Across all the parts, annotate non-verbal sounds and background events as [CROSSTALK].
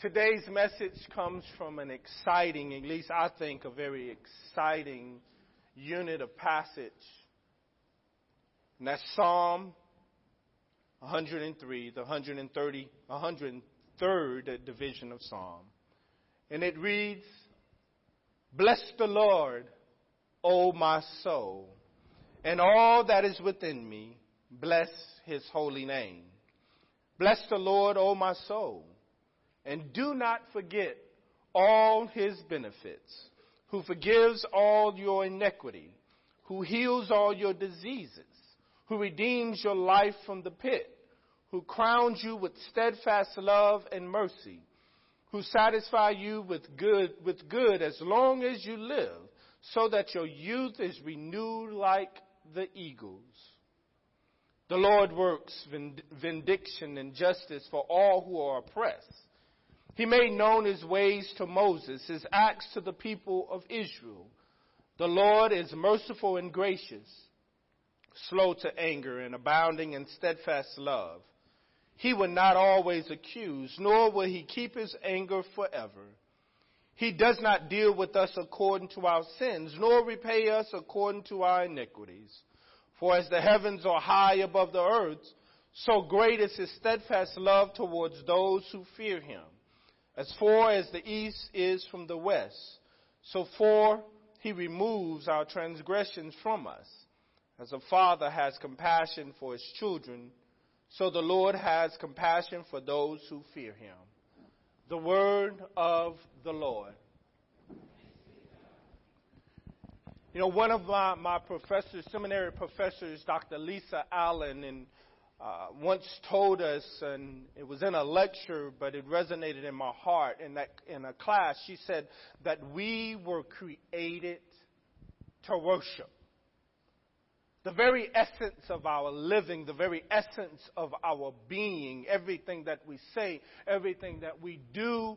Today's message comes from an exciting, at least I think, a very exciting unit of passage. And that's Psalm 103, the 130, 103rd division of Psalm. And it reads, Bless the Lord, O my soul, and all that is within me, bless his holy name. Bless the Lord, O my soul and do not forget all his benefits, who forgives all your iniquity, who heals all your diseases, who redeems your life from the pit, who crowns you with steadfast love and mercy, who satisfy you with good, with good as long as you live, so that your youth is renewed like the eagles. The Lord works vindication and justice for all who are oppressed. He made known his ways to Moses, his acts to the people of Israel. The Lord is merciful and gracious, slow to anger and abounding in steadfast love. He will not always accuse, nor will he keep his anger forever. He does not deal with us according to our sins, nor repay us according to our iniquities. For as the heavens are high above the earth, so great is his steadfast love towards those who fear him. As far as the east is from the west, so far he removes our transgressions from us. As a father has compassion for his children, so the Lord has compassion for those who fear him. The word of the Lord. You know, one of my, my professors, seminary professors, Dr. Lisa Allen, in uh, once told us, and it was in a lecture, but it resonated in my heart. In that in a class, she said that we were created to worship. The very essence of our living, the very essence of our being, everything that we say, everything that we do,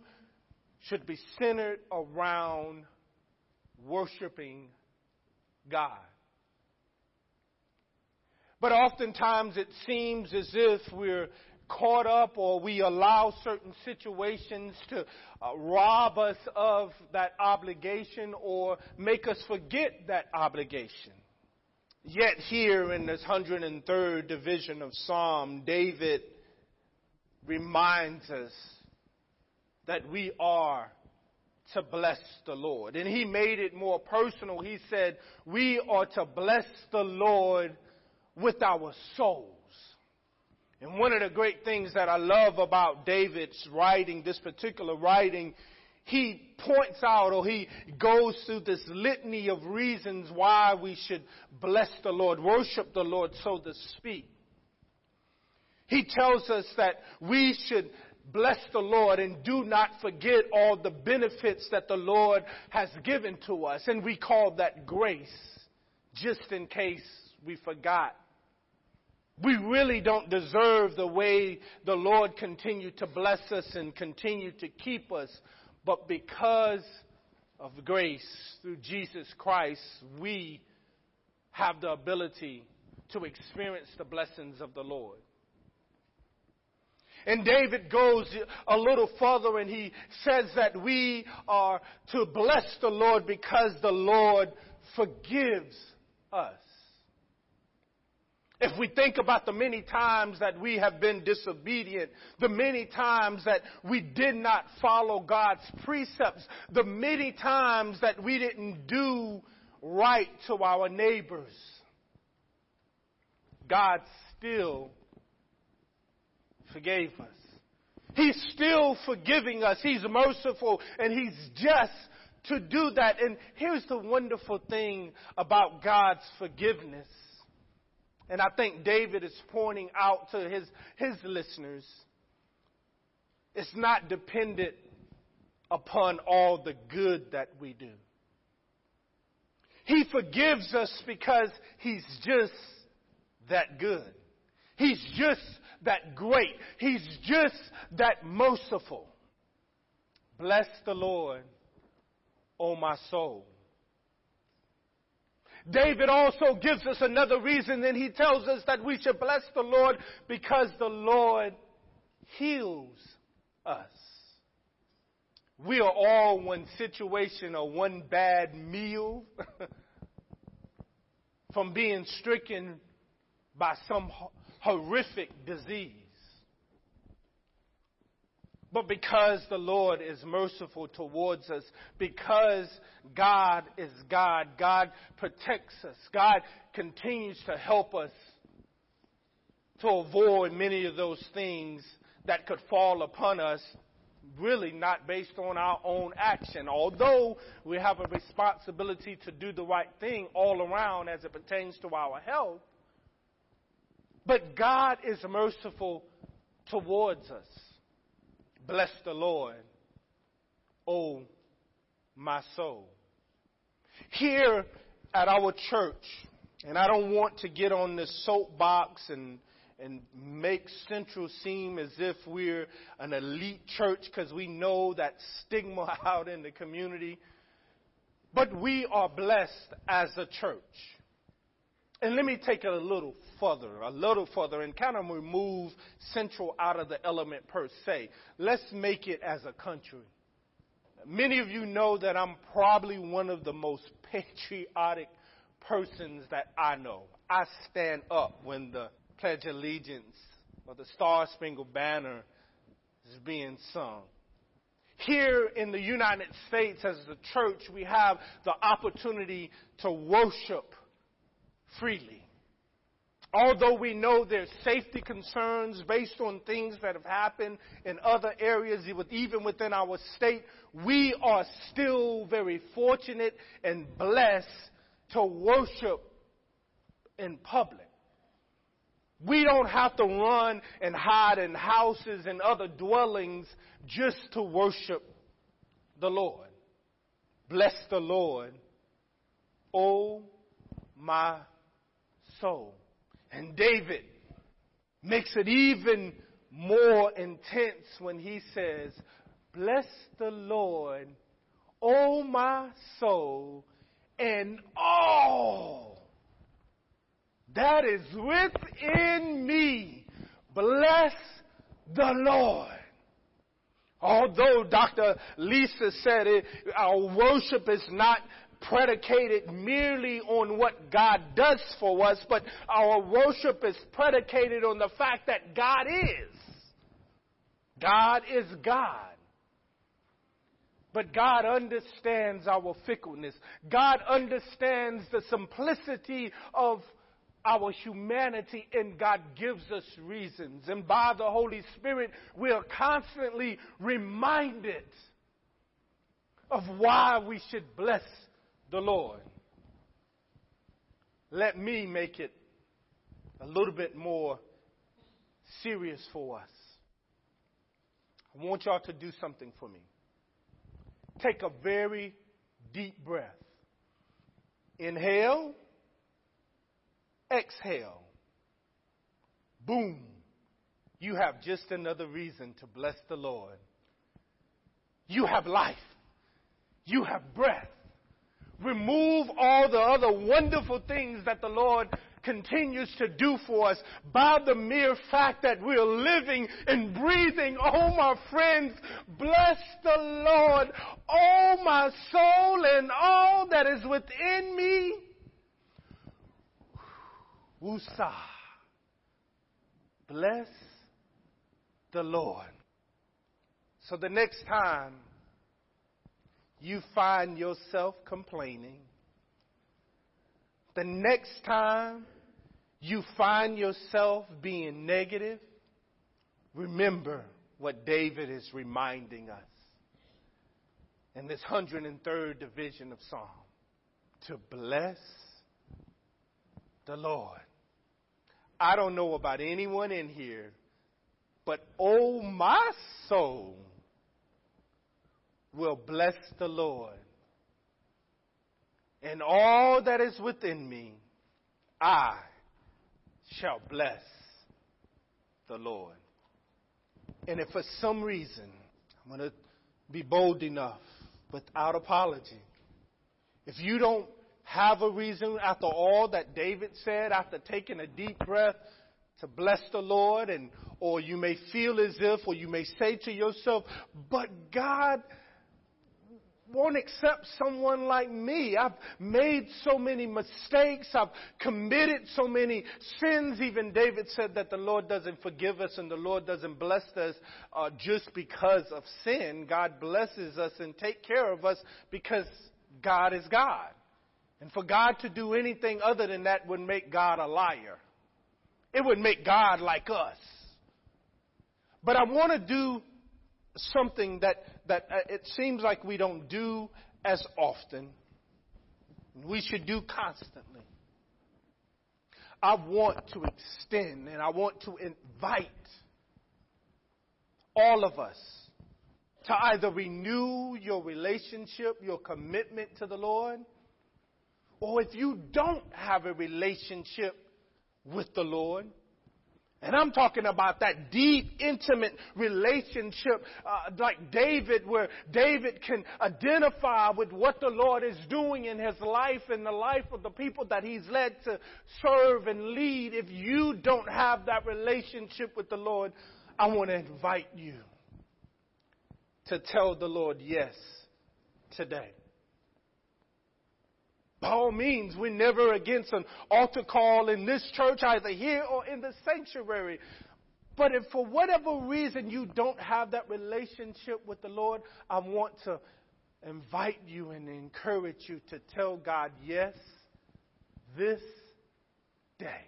should be centered around worshiping God. But oftentimes it seems as if we're caught up or we allow certain situations to uh, rob us of that obligation or make us forget that obligation. Yet here in this 103rd division of Psalm, David reminds us that we are to bless the Lord. And he made it more personal. He said, we are to bless the Lord with our souls. And one of the great things that I love about David's writing, this particular writing, he points out or he goes through this litany of reasons why we should bless the Lord, worship the Lord, so to speak. He tells us that we should bless the Lord and do not forget all the benefits that the Lord has given to us. And we call that grace, just in case we forgot we really don't deserve the way the Lord continued to bless us and continue to keep us, but because of grace through Jesus Christ, we have the ability to experience the blessings of the Lord. And David goes a little further and he says that we are to bless the Lord because the Lord forgives us. If we think about the many times that we have been disobedient, the many times that we did not follow God's precepts, the many times that we didn't do right to our neighbors, God still forgave us. He's still forgiving us. He's merciful and He's just to do that. And here's the wonderful thing about God's forgiveness. And I think David is pointing out to his, his listeners it's not dependent upon all the good that we do. He forgives us because He's just that good. He's just that great. He's just that merciful. Bless the Lord, O my soul. David also gives us another reason and he tells us that we should bless the Lord because the Lord heals us. we are all one situation or one bad meal [LAUGHS] from being stricken by some horrific disease. But because the Lord is merciful towards us, because God is God, God protects us, God continues to help us to avoid many of those things that could fall upon us, really not based on our own action. Although we have a responsibility to do the right thing all around as it pertains to our health, but God is merciful towards us. Bless the Lord, oh my soul. Here at our church, and I don't want to get on this soapbox and and make Central seem as if we're an elite church because we know that stigma [LAUGHS] out in the community. But we are blessed as a church. And let me take it a little further, a little further, and kind of remove Central out of the element per se. Let's make it as a country. Many of you know that I'm probably one of the most patriotic persons that I know. I stand up when the Pledge of Allegiance or the Star Spangled Banner is being sung. Here in the United States, as a church, we have the opportunity to worship freely. Although we know there's safety concerns based on things that have happened in other areas, even within our state, we are still very fortunate and blessed to worship in public. We don't have to run and hide in houses and other dwellings just to worship the Lord. Bless the Lord, oh my And David makes it even more intense when he says, Bless the Lord, O my soul, and all that is within me. Bless the Lord. Although Dr. Lisa said it, our worship is not predicated merely on what God does for us, but our worship is predicated on the fact that God is. God is God. But God understands our fickleness. God understands the simplicity of our humanity and God gives us reasons. And by the Holy Spirit, we are constantly reminded of why we should bless the Lord. Let me make it a little bit more serious for us. I want y'all to do something for me. Take a very deep breath. Inhale exhale, boom, you have just another reason to bless the Lord. You have life. You have breath. Remove all the other wonderful things that the Lord continues to do for us by the mere fact that we're living and breathing. Oh, my friends, bless the Lord, oh, my soul, and all that is within me. Wusa. Bless the Lord. So the next time you find yourself complaining, the next time you find yourself being negative, remember what David is reminding us in this 103rd division of Psalm to bless the Lord. I don't know about anyone in here, but oh, my soul will bless the Lord. And all that is within me, I shall bless the Lord. And if for some reason, I'm going to be bold enough without apology, if you don't have a reason after all that David said, after taking a deep breath to bless the Lord, and or you may feel as if, or you may say to yourself, but God, won't accept someone like me. I've made so many mistakes. I've committed so many sins. Even David said that the Lord doesn't forgive us and the Lord doesn't bless us uh, just because of sin. God blesses us and take care of us because God is God. And for God to do anything other than that would make God a liar. It would make God like us. But I want to do something that, that uh, it seems like we don't do as often. We should do constantly. I want to extend and I want to invite all of us to either renew your relationship, your commitment to the Lord, or if you don't have a relationship with the Lord, and I'm talking about that deep, intimate relationship uh, like David, where David can identify with what the Lord is doing in his life and the life of the people that he's led to serve and lead. If you don't have that relationship with the Lord, I want to invite you to tell the Lord yes today. By all means, we're never against an altar call in this church, either here or in the sanctuary. But if for whatever reason you don't have that relationship with the Lord, I want to invite you and encourage you to tell God yes this day.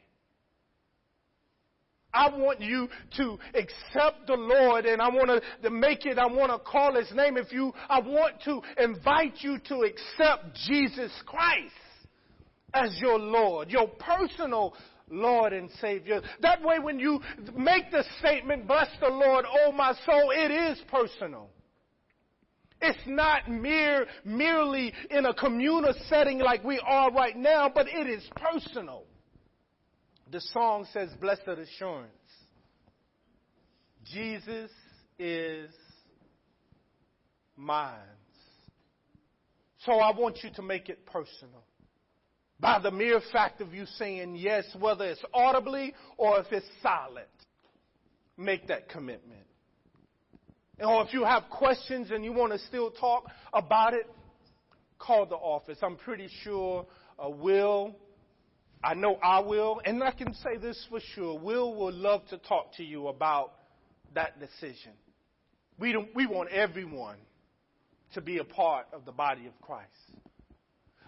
I want you to accept the Lord and I want to make it, I want to call his name. If you, I want to invite you to accept Jesus Christ as your Lord, your personal Lord and Savior. That way when you make the statement, bless the Lord, oh my soul, it is personal. It's not mere, merely in a communal setting like we are right now, but it is personal. The song says, Blessed Assurance. Jesus is mine. So I want you to make it personal. By the mere fact of you saying yes, whether it's audibly or if it's silent, make that commitment. Or if you have questions and you want to still talk about it, call the office. I'm pretty sure uh, Will I know I will, and I can say this for sure. Will will love to talk to you about that decision. We, don't, we want everyone to be a part of the body of Christ.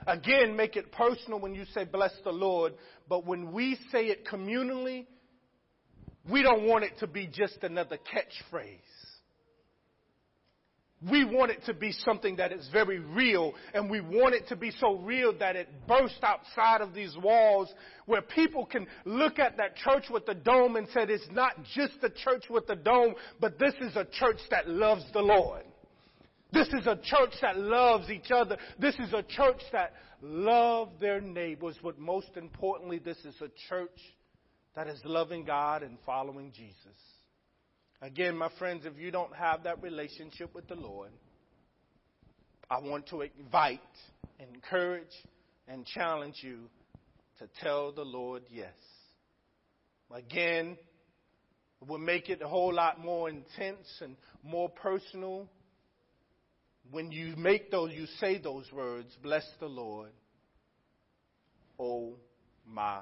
Again, make it personal when you say bless the Lord, but when we say it communally, we don't want it to be just another catchphrase. We want it to be something that is very real, and we want it to be so real that it bursts outside of these walls where people can look at that church with the dome and say it's not just a church with the dome, but this is a church that loves the Lord. This is a church that loves each other. This is a church that loves their neighbors, but most importantly, this is a church that is loving God and following Jesus. Again, my friends, if you don't have that relationship with the Lord, I want to invite, encourage, and challenge you to tell the Lord yes. Again, it will make it a whole lot more intense and more personal when you make those, you say those words, bless the Lord, oh my